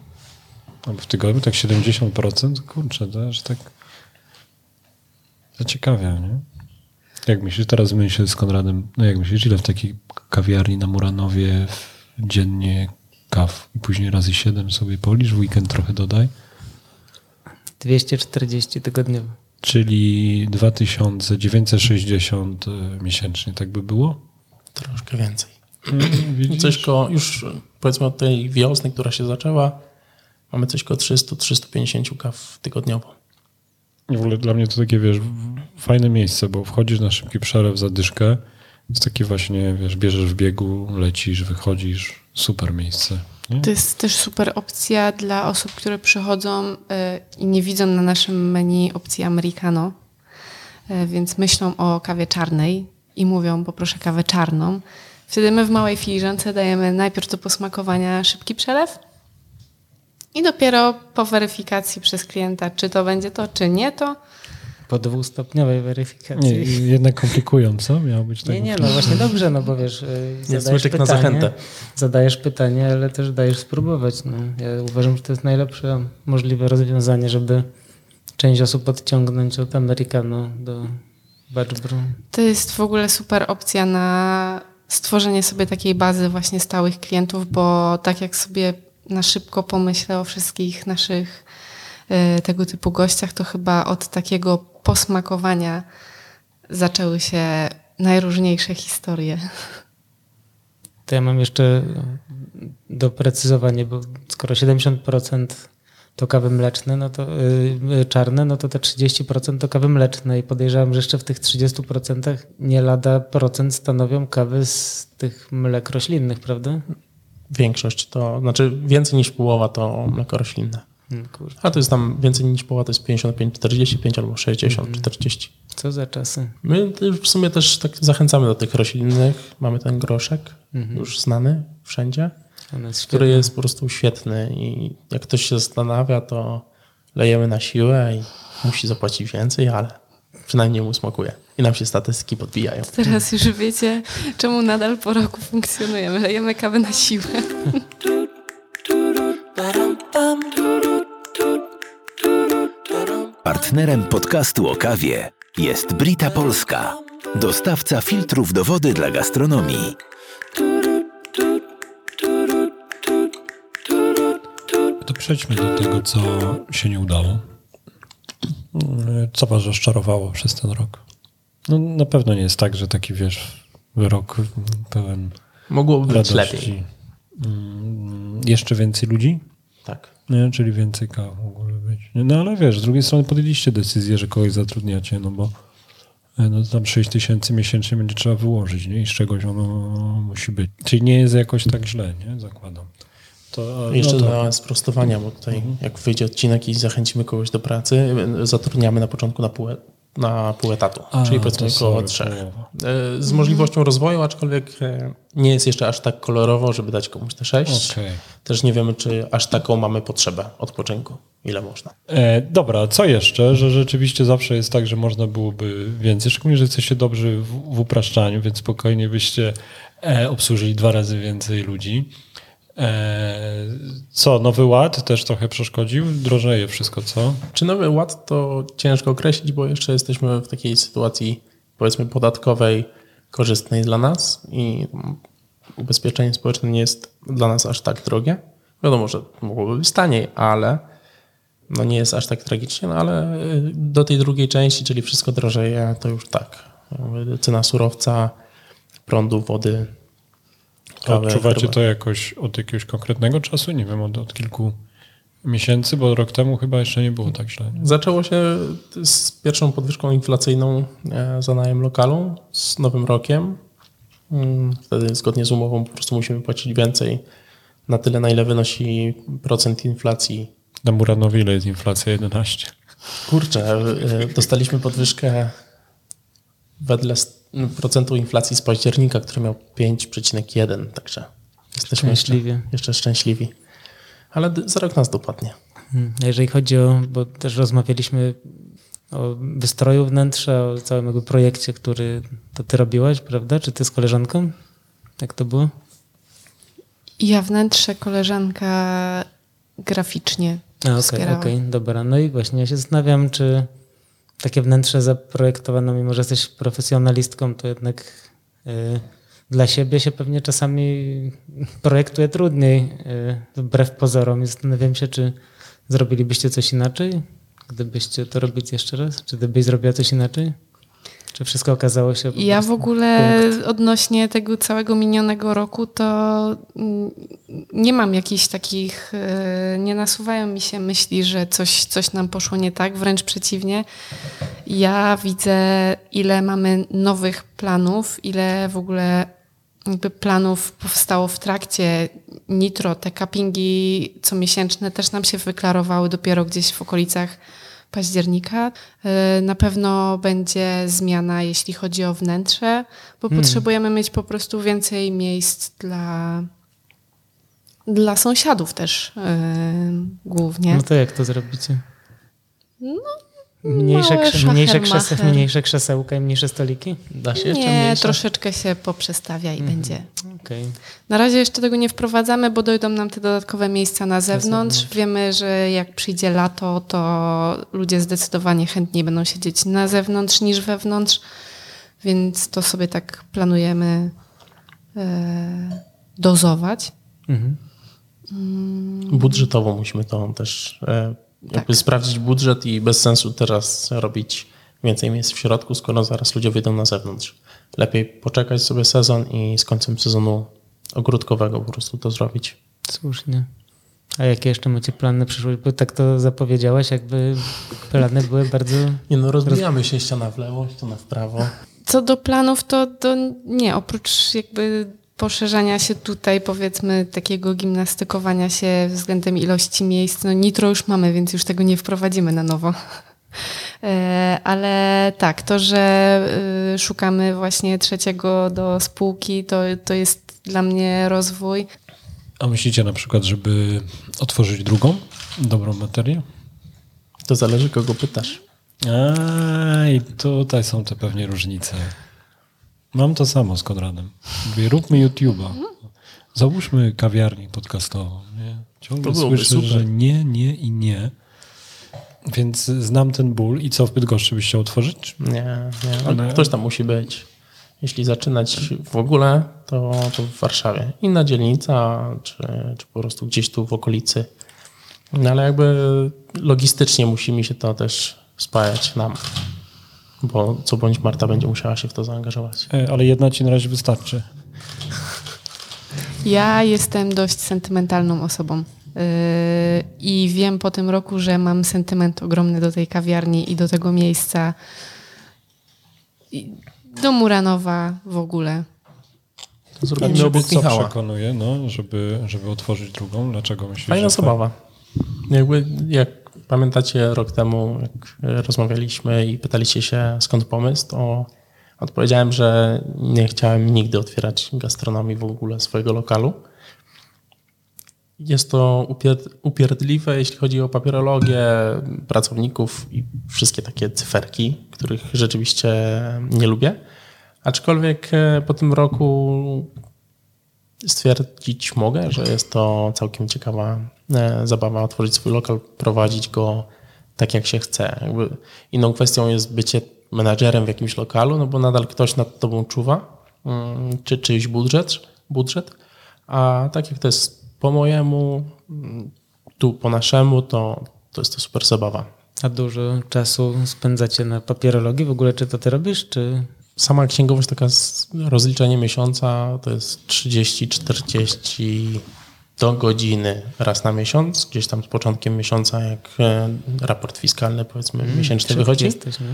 Albo w tygodniu? Tak 70%? Kurczę, to aż tak zaciekawia, nie? Jak myślisz, teraz myślę z Konradem, no jak myślisz, ile w takiej kawiarni na Muranowie dziennie kaw i później razy 7 sobie policz, w weekend trochę dodaj, 240 tygodniowo. czyli 2960 y, miesięcznie, tak by było? Troszkę więcej. Widzisz? Coś koło, już powiedzmy od tej wiosny, która się zaczęła, mamy coś koło 300-350 kaw tygodniowo. W ogóle dla mnie to takie, wiesz, fajne miejsce, bo wchodzisz na szybki przelew, zadyszkę, jest takie właśnie, wiesz, bierzesz w biegu, lecisz, wychodzisz, super miejsce. Nie? To jest też super opcja dla osób, które przychodzą y, i nie widzą na naszym menu opcji americano, y, więc myślą o kawie czarnej i mówią poproszę kawę czarną. Wtedy my w małej filiżance dajemy najpierw do posmakowania szybki przelew i dopiero po weryfikacji przez klienta, czy to będzie to, czy nie to, Po dwustopniowej weryfikacji. Nie, jednak komplikują, co? Miało być tak. Nie, nie, no właśnie dobrze, no bo (laughs) wiesz, y, Nie zadajesz smyczek na pytanie, zachętę. zadajesz pytanie, ale też dajesz spróbować. No. Ja uważam, że to jest najlepsze możliwe rozwiązanie, żeby część osób odciągnąć od Americano do Batch Brew. To jest w ogóle super opcja na stworzenie sobie takiej bazy właśnie stałych klientów, bo tak jak sobie na szybko pomyślę o wszystkich naszych e, tego typu gościach, to chyba od takiego posmakowania zaczęły się najróżniejsze historie. To ja mam jeszcze doprecyzowanie, bo skoro 70% to kawy mleczne, no to yy, czarne, no to te 30% to kawy mleczne i podejrzewam, że jeszcze w tych 30% nie lada procent stanowią kawy z tych mlek roślinnych, prawda? Większość to, znaczy więcej niż połowa to mleko roślinne. Hmm, Kurczę, A to jest tam więcej niż połowa, to jest 55, 45 albo 60, 40. co za czasy. My w sumie też tak zachęcamy do tych roślinnych. Mamy ten groszek, już znany wszędzie, jest który jest po prostu świetny i jak ktoś się zastanawia, to lejemy na siłę i musi zapłacić więcej, ale przynajmniej mu smakuje. I nam się statystyki podbijają. Teraz już wiecie, czemu nadal po roku funkcjonujemy. Lejemy kawę na siłę. Partnerem podcastu o kawie jest Brita Polska, dostawca filtrów do wody dla gastronomii. To przejdźmy do tego, co się nie udało. Co was rozczarowało przez ten rok? No, na pewno nie jest tak, że taki, wiesz, rok pełen Mogłoby być lepiej. Mm, Jeszcze więcej ludzi? Tak. Nie, czyli więcej kaw mogłoby być. No ale wiesz, z drugiej strony podjęliście decyzję, że kogoś zatrudniacie, no bo e, no, tam 6 tysięcy miesięcznie będzie trzeba wyłożyć, nie? I z czegoś ono musi być. Czyli nie jest jakoś tak źle, nie? Zakładam. To, a- Jeszcze no to, dla sprostowania, bo tutaj jak wyjdzie odcinek i zachęcimy kogoś do pracy, zatrudniamy na początku na pół, na pół etatu, A, czyli powiedzmy około trzech. E, Z możliwością rozwoju, aczkolwiek e, nie jest jeszcze aż tak kolorowo, żeby dać komuś te sześć. Okej. Też nie wiemy, czy aż taką mamy potrzebę odpoczynku, ile można. E, dobra, co jeszcze? Że rzeczywiście zawsze jest tak, że można byłoby więcej, szczególnie, że jesteście dobrzy w, w upraszczaniu, więc spokojnie byście e, obsłużyli dwa razy więcej ludzi. E, co, nowy ład też trochę przeszkodził? Drożeje wszystko, co? Czy nowy ład to ciężko określić, bo jeszcze jesteśmy w takiej sytuacji, powiedzmy, podatkowej, korzystnej dla nas i ubezpieczenie społeczne nie jest dla nas aż tak drogie. Wiadomo, że mogłoby być taniej, ale no nie jest aż tak tragicznie, no ale y, do tej drugiej części, czyli wszystko drożeje, to już tak. Cena surowca, prądu, wody, kawy. Odczuwacie to jakoś od jakiegoś konkretnego czasu? Nie wiem, od, od kilku miesięcy, bo rok temu chyba jeszcze nie było tak źle. nie? Zaczęło się z pierwszą podwyżką inflacyjną e, za najem lokalu z nowym rokiem. Mm, Wtedy zgodnie z umową po prostu musimy płacić więcej na tyle, na ile wynosi procent inflacji. Na Muranowie ile jest inflacja? 11. Kurczę, e, dostaliśmy podwyżkę wedle procentu inflacji z października, który miał 5,1, także jesteśmy jeszcze, Szczęśliwie. jeszcze szczęśliwi. Ale za rok nas dopadnie. Hmm, a Jeżeli chodzi o, bo też rozmawialiśmy o wystroju wnętrza, o całym jakby projekcie, który to ty robiłaś, prawda? Czy ty z koleżanką? Jak to było? Ja wnętrze, koleżanka graficznie A, Okej, wspierała. okej, dobra. No i właśnie ja się zastanawiam, czy takie wnętrze zaprojektowano, mimo że jesteś profesjonalistką, to jednak y, dla siebie się pewnie czasami projektuje trudniej, y, wbrew pozorom. I zastanawiam się, czy zrobilibyście coś inaczej, gdybyście to robić jeszcze raz? Czy gdybyś zrobiła coś inaczej? Czy wszystko okazało się Ja w ogóle punkt? odnośnie tego całego minionego roku, to mm, nie mam jakichś takich, e, nie nasuwają mi się myśli, że coś, coś nam poszło nie tak, wręcz przeciwnie. Ja widzę, ile mamy nowych planów, ile w ogóle jakby planów powstało w trakcie Nitro, te cuppingi comiesięczne też nam się wyklarowały dopiero gdzieś w okolicach października. E, Na pewno będzie zmiana, jeśli chodzi o wnętrze, bo potrzebujemy mieć po prostu więcej miejsc dla, dla sąsiadów też e, głównie. No to jak to zrobicie? Mniejsze, małe krze- mniejsze, szachermacher. mniejsze krzesełka i mniejsze stoliki? Da się jeszcze Nie, mniejsze? troszeczkę się poprzestawia i będzie. Okej. Na razie jeszcze tego nie wprowadzamy, bo dojdą nam te dodatkowe miejsca na zewnątrz. Wiemy, że jak przyjdzie lato, to ludzie zdecydowanie chętniej będą siedzieć na zewnątrz niż wewnątrz, więc to sobie tak planujemy e, dozować. Mhm. Budżetowo musimy to też e, jakby Tak. sprawdzić budżet i bez sensu teraz robić więcej miejsc w środku, skoro zaraz ludzie wyjdą na zewnątrz. Lepiej poczekać sobie sezon i z końcem sezonu ogródkowego po prostu to zrobić. Słusznie. A jakie jeszcze macie plany na przyszłość? Bo tak to zapowiedziałaś, jakby plany były bardzo... Nie no, rozbijamy się ściana w lewo, ściana w prawo. Co do planów, to, to nie, oprócz jakby poszerzania się tutaj, powiedzmy, takiego gimnastykowania się względem ilości miejsc, no nitro już mamy, więc już tego nie wprowadzimy na nowo. E, Ale tak, to, że y, szukamy właśnie trzeciego do spółki, to, to jest dla mnie rozwój. A myślicie na przykład, żeby otworzyć drugą dobrą baterię? To zależy kogo pytasz. A, i tutaj są te pewnie różnice. Mam to samo z Konradem. Mówię, róbmy YouTube'a. Załóżmy kawiarnię podcastową. Nie? Ciągle słyszę, super. że nie, nie i nie. Więc znam ten ból. I co, w Bydgoszczy byś chciał otworzyć? Nie, nie. Ale- Ale... Ktoś tam musi być. Jeśli zaczynać w ogóle, to, to w Warszawie. Inna dzielnica, czy, czy po prostu gdzieś tu w okolicy. No ale jakby logistycznie musi mi się to też spajać nam. Bo co bądź Marta będzie musiała się w to zaangażować. E, Ale jedna ci na razie wystarczy. Ja jestem dość sentymentalną osobą. Yy, I wiem po tym roku, że mam sentyment ogromny do tej kawiarni i do tego miejsca. I do Muranowa w ogóle. To zrobimy obok co Michała. przekonuje, no, żeby, żeby otworzyć drugą? Dlaczego myślisz, Fajna że to- zabawa. Jakby, jak pamiętacie rok temu, jak rozmawialiśmy i pytaliście się skąd pomysł, to odpowiedziałem, że nie chciałem nigdy otwierać gastronomii w ogóle swojego lokalu. Jest to upier- upierdliwe, jeśli chodzi o papierologię pracowników i wszystkie takie cyferki, których rzeczywiście nie lubię. Aczkolwiek e, po tym roku stwierdzić mogę, że jest to całkiem ciekawa e, zabawa otworzyć swój lokal, prowadzić go tak jak się chce. Jakby inną kwestią jest bycie menadżerem w jakimś lokalu, no bo nadal ktoś nad tobą czuwa, mm, czy czyjś budżet, budżet, a tak jak to jest po mojemu, mm, tu po naszemu, to, to jest to super zabawa. A dużo czasu spędzacie na papierologii? W ogóle czy to ty robisz, czy... Sama księgowość, taka rozliczenie miesiąca, to jest 30-40 do godziny raz na miesiąc, gdzieś tam z początkiem miesiąca, jak e, raport fiskalny powiedzmy miesięczny Szybki wychodzi. Jesteś, nie?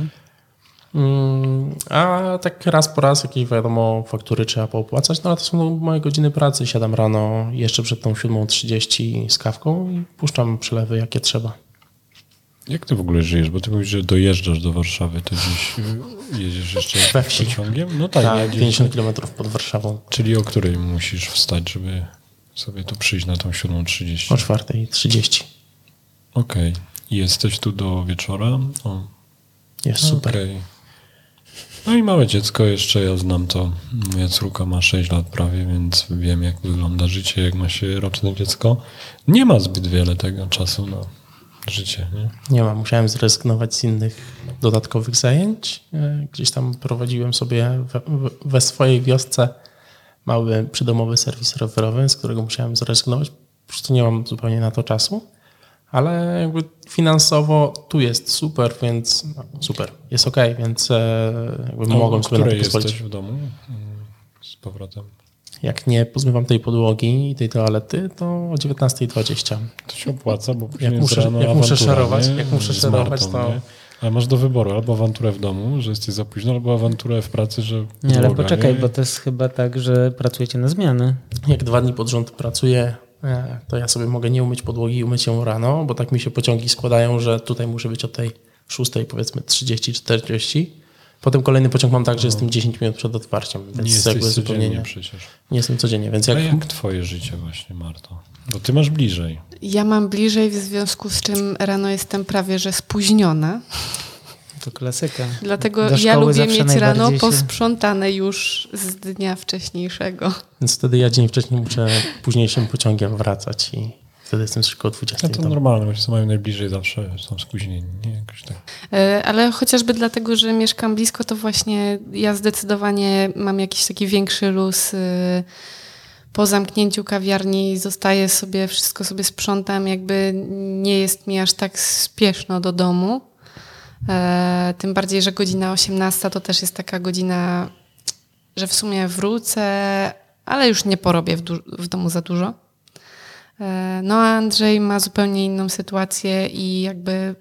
Mm, A tak raz po raz jakieś wiadomo faktury trzeba poopłacać, no ale to są moje godziny pracy. Siadam rano jeszcze przed tą 7.30 z kawką i puszczam przelewy jakie trzeba. Jak ty w ogóle żyjesz? Bo ty mówisz, że dojeżdżasz do Warszawy, to gdzieś jedziesz jeszcze pociągiem? No tak, Tak, ja gdzieś, 50 km pod Warszawą czyli o której musisz wstać, żeby sobie tu przyjść na tą 7.30? o 4.30. Okej. I Jesteś tu do wieczora? O, Jest super. Okej. No i małe dziecko jeszcze, ja znam to. Moja córka ma 6 lat prawie, więc wiem jak wygląda życie, jak ma się roczne dziecko. Nie ma zbyt wiele tego czasu na życie, nie? Nie ma, musiałem zrezygnować z innych dodatkowych zajęć. E, Gdzieś tam prowadziłem sobie we, we- swojej wiosce mały przydomowy serwis rowerowy, z którego musiałem zrezygnować. Po prostu nie mam zupełnie na to czasu. Ale jakby finansowo tu jest super, więc no, super, jest ok, więc e, jakby O mogłem sobie na to pozwolić. jesteś w domu? Mm, Z powrotem. Jak nie pozmywam tej podłogi i tej toalety, to o 19.20. To się opłaca, bo później Jak muszę- jest rano jak muszę szerować, nie? jak muszę Martą, to- nie? Ale masz do wyboru albo awanturę w domu, że jesteś za późno, albo awanturę w pracy, że Nie, ale poczekaj, nie? bo to jest chyba tak, że pracujecie na zmiany. Jak dwa dni pod rząd pracuję, e, to ja sobie mogę nie umyć podłogi i umyć ją rano, bo tak mi się pociągi składają, że tutaj muszę być o tej 6, powiedzmy 30-40. Potem kolejny pociąg mam tak, że jestem 10 minut przed otwarciem, więc Nie jesteś zupełnie codziennie nie, przecież. nie jestem codziennie. Więc jak, jak twoje życie właśnie, Marto? Bo ty masz bliżej. Ja mam bliżej, w związku z czym rano jestem prawie że spóźniona. To klasyka. Dlatego ja lubię mieć rano się- posprzątane już z dnia wcześniejszego. więc wtedy ja dzień wcześniej muszę późniejszym pociągiem wracać i wtedy jestem już koło 20. No to normalne, bo co mają najbliżej zawsze są spóźnieni, nie? Jakoś tak. E, Ale chociażby dlatego, że mieszkam blisko, to właśnie ja zdecydowanie mam jakiś taki większy luz. y, Po zamknięciu kawiarni zostaję sobie, wszystko sobie sprzątam, jakby nie jest mi aż tak spieszno do domu. E, Tym bardziej, że godzina 18 to też jest taka godzina, że w sumie wrócę, ale już nie porobię w, du- w domu za dużo. E, No a Andrzej ma zupełnie inną sytuację i jakby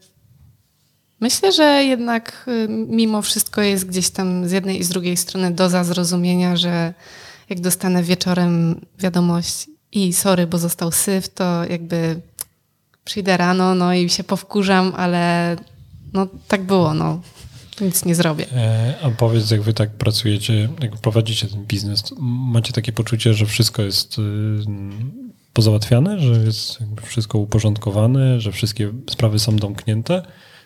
Myślę, że jednak y, mimo wszystko jest gdzieś tam z jednej i z drugiej strony doza zrozumienia, że jak dostanę wieczorem wiadomość i sorry, bo został syf, to jakby przyjdę rano, no i się powkurzam, ale no tak było, no nic nie zrobię. E, a powiedz, jak wy tak pracujecie, jak prowadzicie ten biznes, macie takie poczucie, że wszystko jest y, pozałatwiane, że jest wszystko uporządkowane, że wszystkie sprawy są domknięte?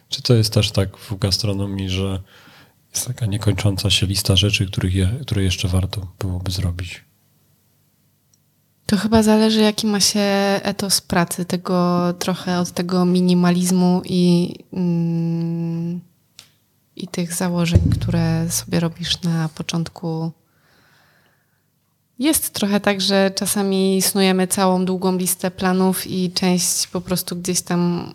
Czy to jest też tak w gastronomii, że jest taka niekończąca się lista rzeczy, których je, które jeszcze warto byłoby zrobić? To chyba zależy, jaki ma się etos pracy, tego trochę od tego minimalizmu i, mm, i tych założeń, które sobie robisz na początku. Jest trochę tak, że czasami snujemy całą długą listę planów i część po prostu gdzieś tam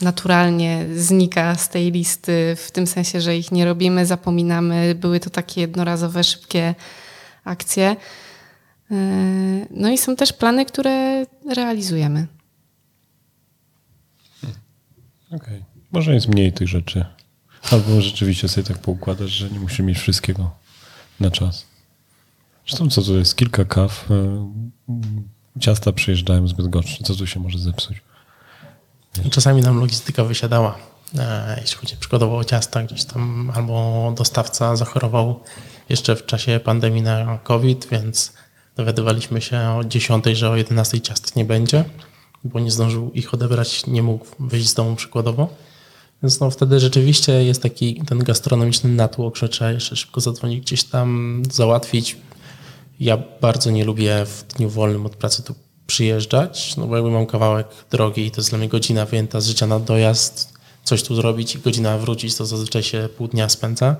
naturalnie znika z tej listy, w tym sensie, że ich nie robimy, zapominamy. Były to takie jednorazowe, szybkie akcje. Yy, No i są też plany, które realizujemy. Okej. Może jest mniej tych rzeczy. Albo rzeczywiście sobie tak poukładasz, że nie musimy mieć wszystkiego na czas. Zresztą co tu jest? Kilka kaw. y, Ciasta przyjeżdżają zbyt gorsze. Co tu się może zepsuć? Czasami nam logistyka wysiadała, e, jeśli chodzi przykładowo o ciasta, gdzieś tam albo dostawca zachorował jeszcze w czasie pandemii na COVID, więc dowiadywaliśmy się o 10, że o 11 ciast nie będzie, bo nie zdążył ich odebrać, nie mógł wyjść z domu przykładowo. Więc no wtedy rzeczywiście jest taki ten gastronomiczny natłok, że trzeba jeszcze szybko zadzwonić, gdzieś tam załatwić. Ja bardzo nie lubię w dniu wolnym od pracy tu przyjeżdżać, no bo jakby mam kawałek drogi i to jest dla mnie godzina wyjęta z życia na dojazd, coś tu zrobić i godzina wrócić, to zazwyczaj się pół dnia spędza.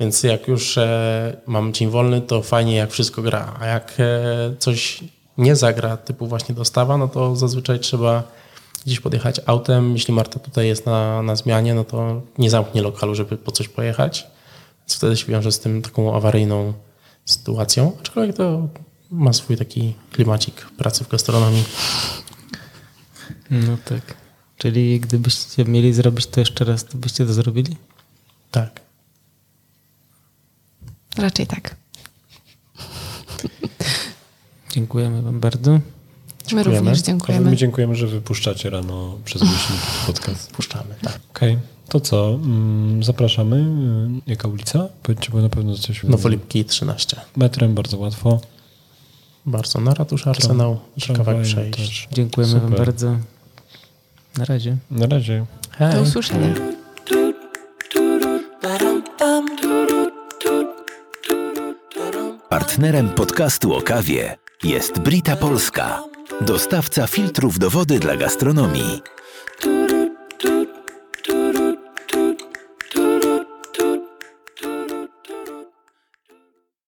Więc jak już e, mam dzień wolny, to fajnie jak wszystko gra, a jak e, coś nie zagra typu właśnie dostawa, no to zazwyczaj trzeba gdzieś podjechać autem. Jeśli Marta tutaj jest na, na zmianie, no to nie zamknie lokalu, żeby po coś pojechać. Więc wtedy się wiąże z tym taką awaryjną sytuacją. Aczkolwiek to ma swój taki klimacik pracy w gastronomii. No tak. Czyli gdybyście mieli zrobić to jeszcze raz, to byście to zrobili? Tak. Raczej tak. Dziękujemy wam bardzo. My również dziękujemy. My dziękujemy, że wypuszczacie rano przez głośniki podcast. Puszczamy, tak. Okej, to co? Mm, Zapraszamy. Mm, Jaka ulica? Powiedzcie, bo na pewno coś... Nowolipki 13. Metrem bardzo łatwo. Bardzo na ratusza Arsenał. Kawałek Tramwajem przejść. też. Dziękujemy wam Super. bardzo. Na razie. Na razie. Hej. Do usłyszenia. Partnerem podcastu o kawie jest Brita Polska, dostawca filtrów do wody dla gastronomii.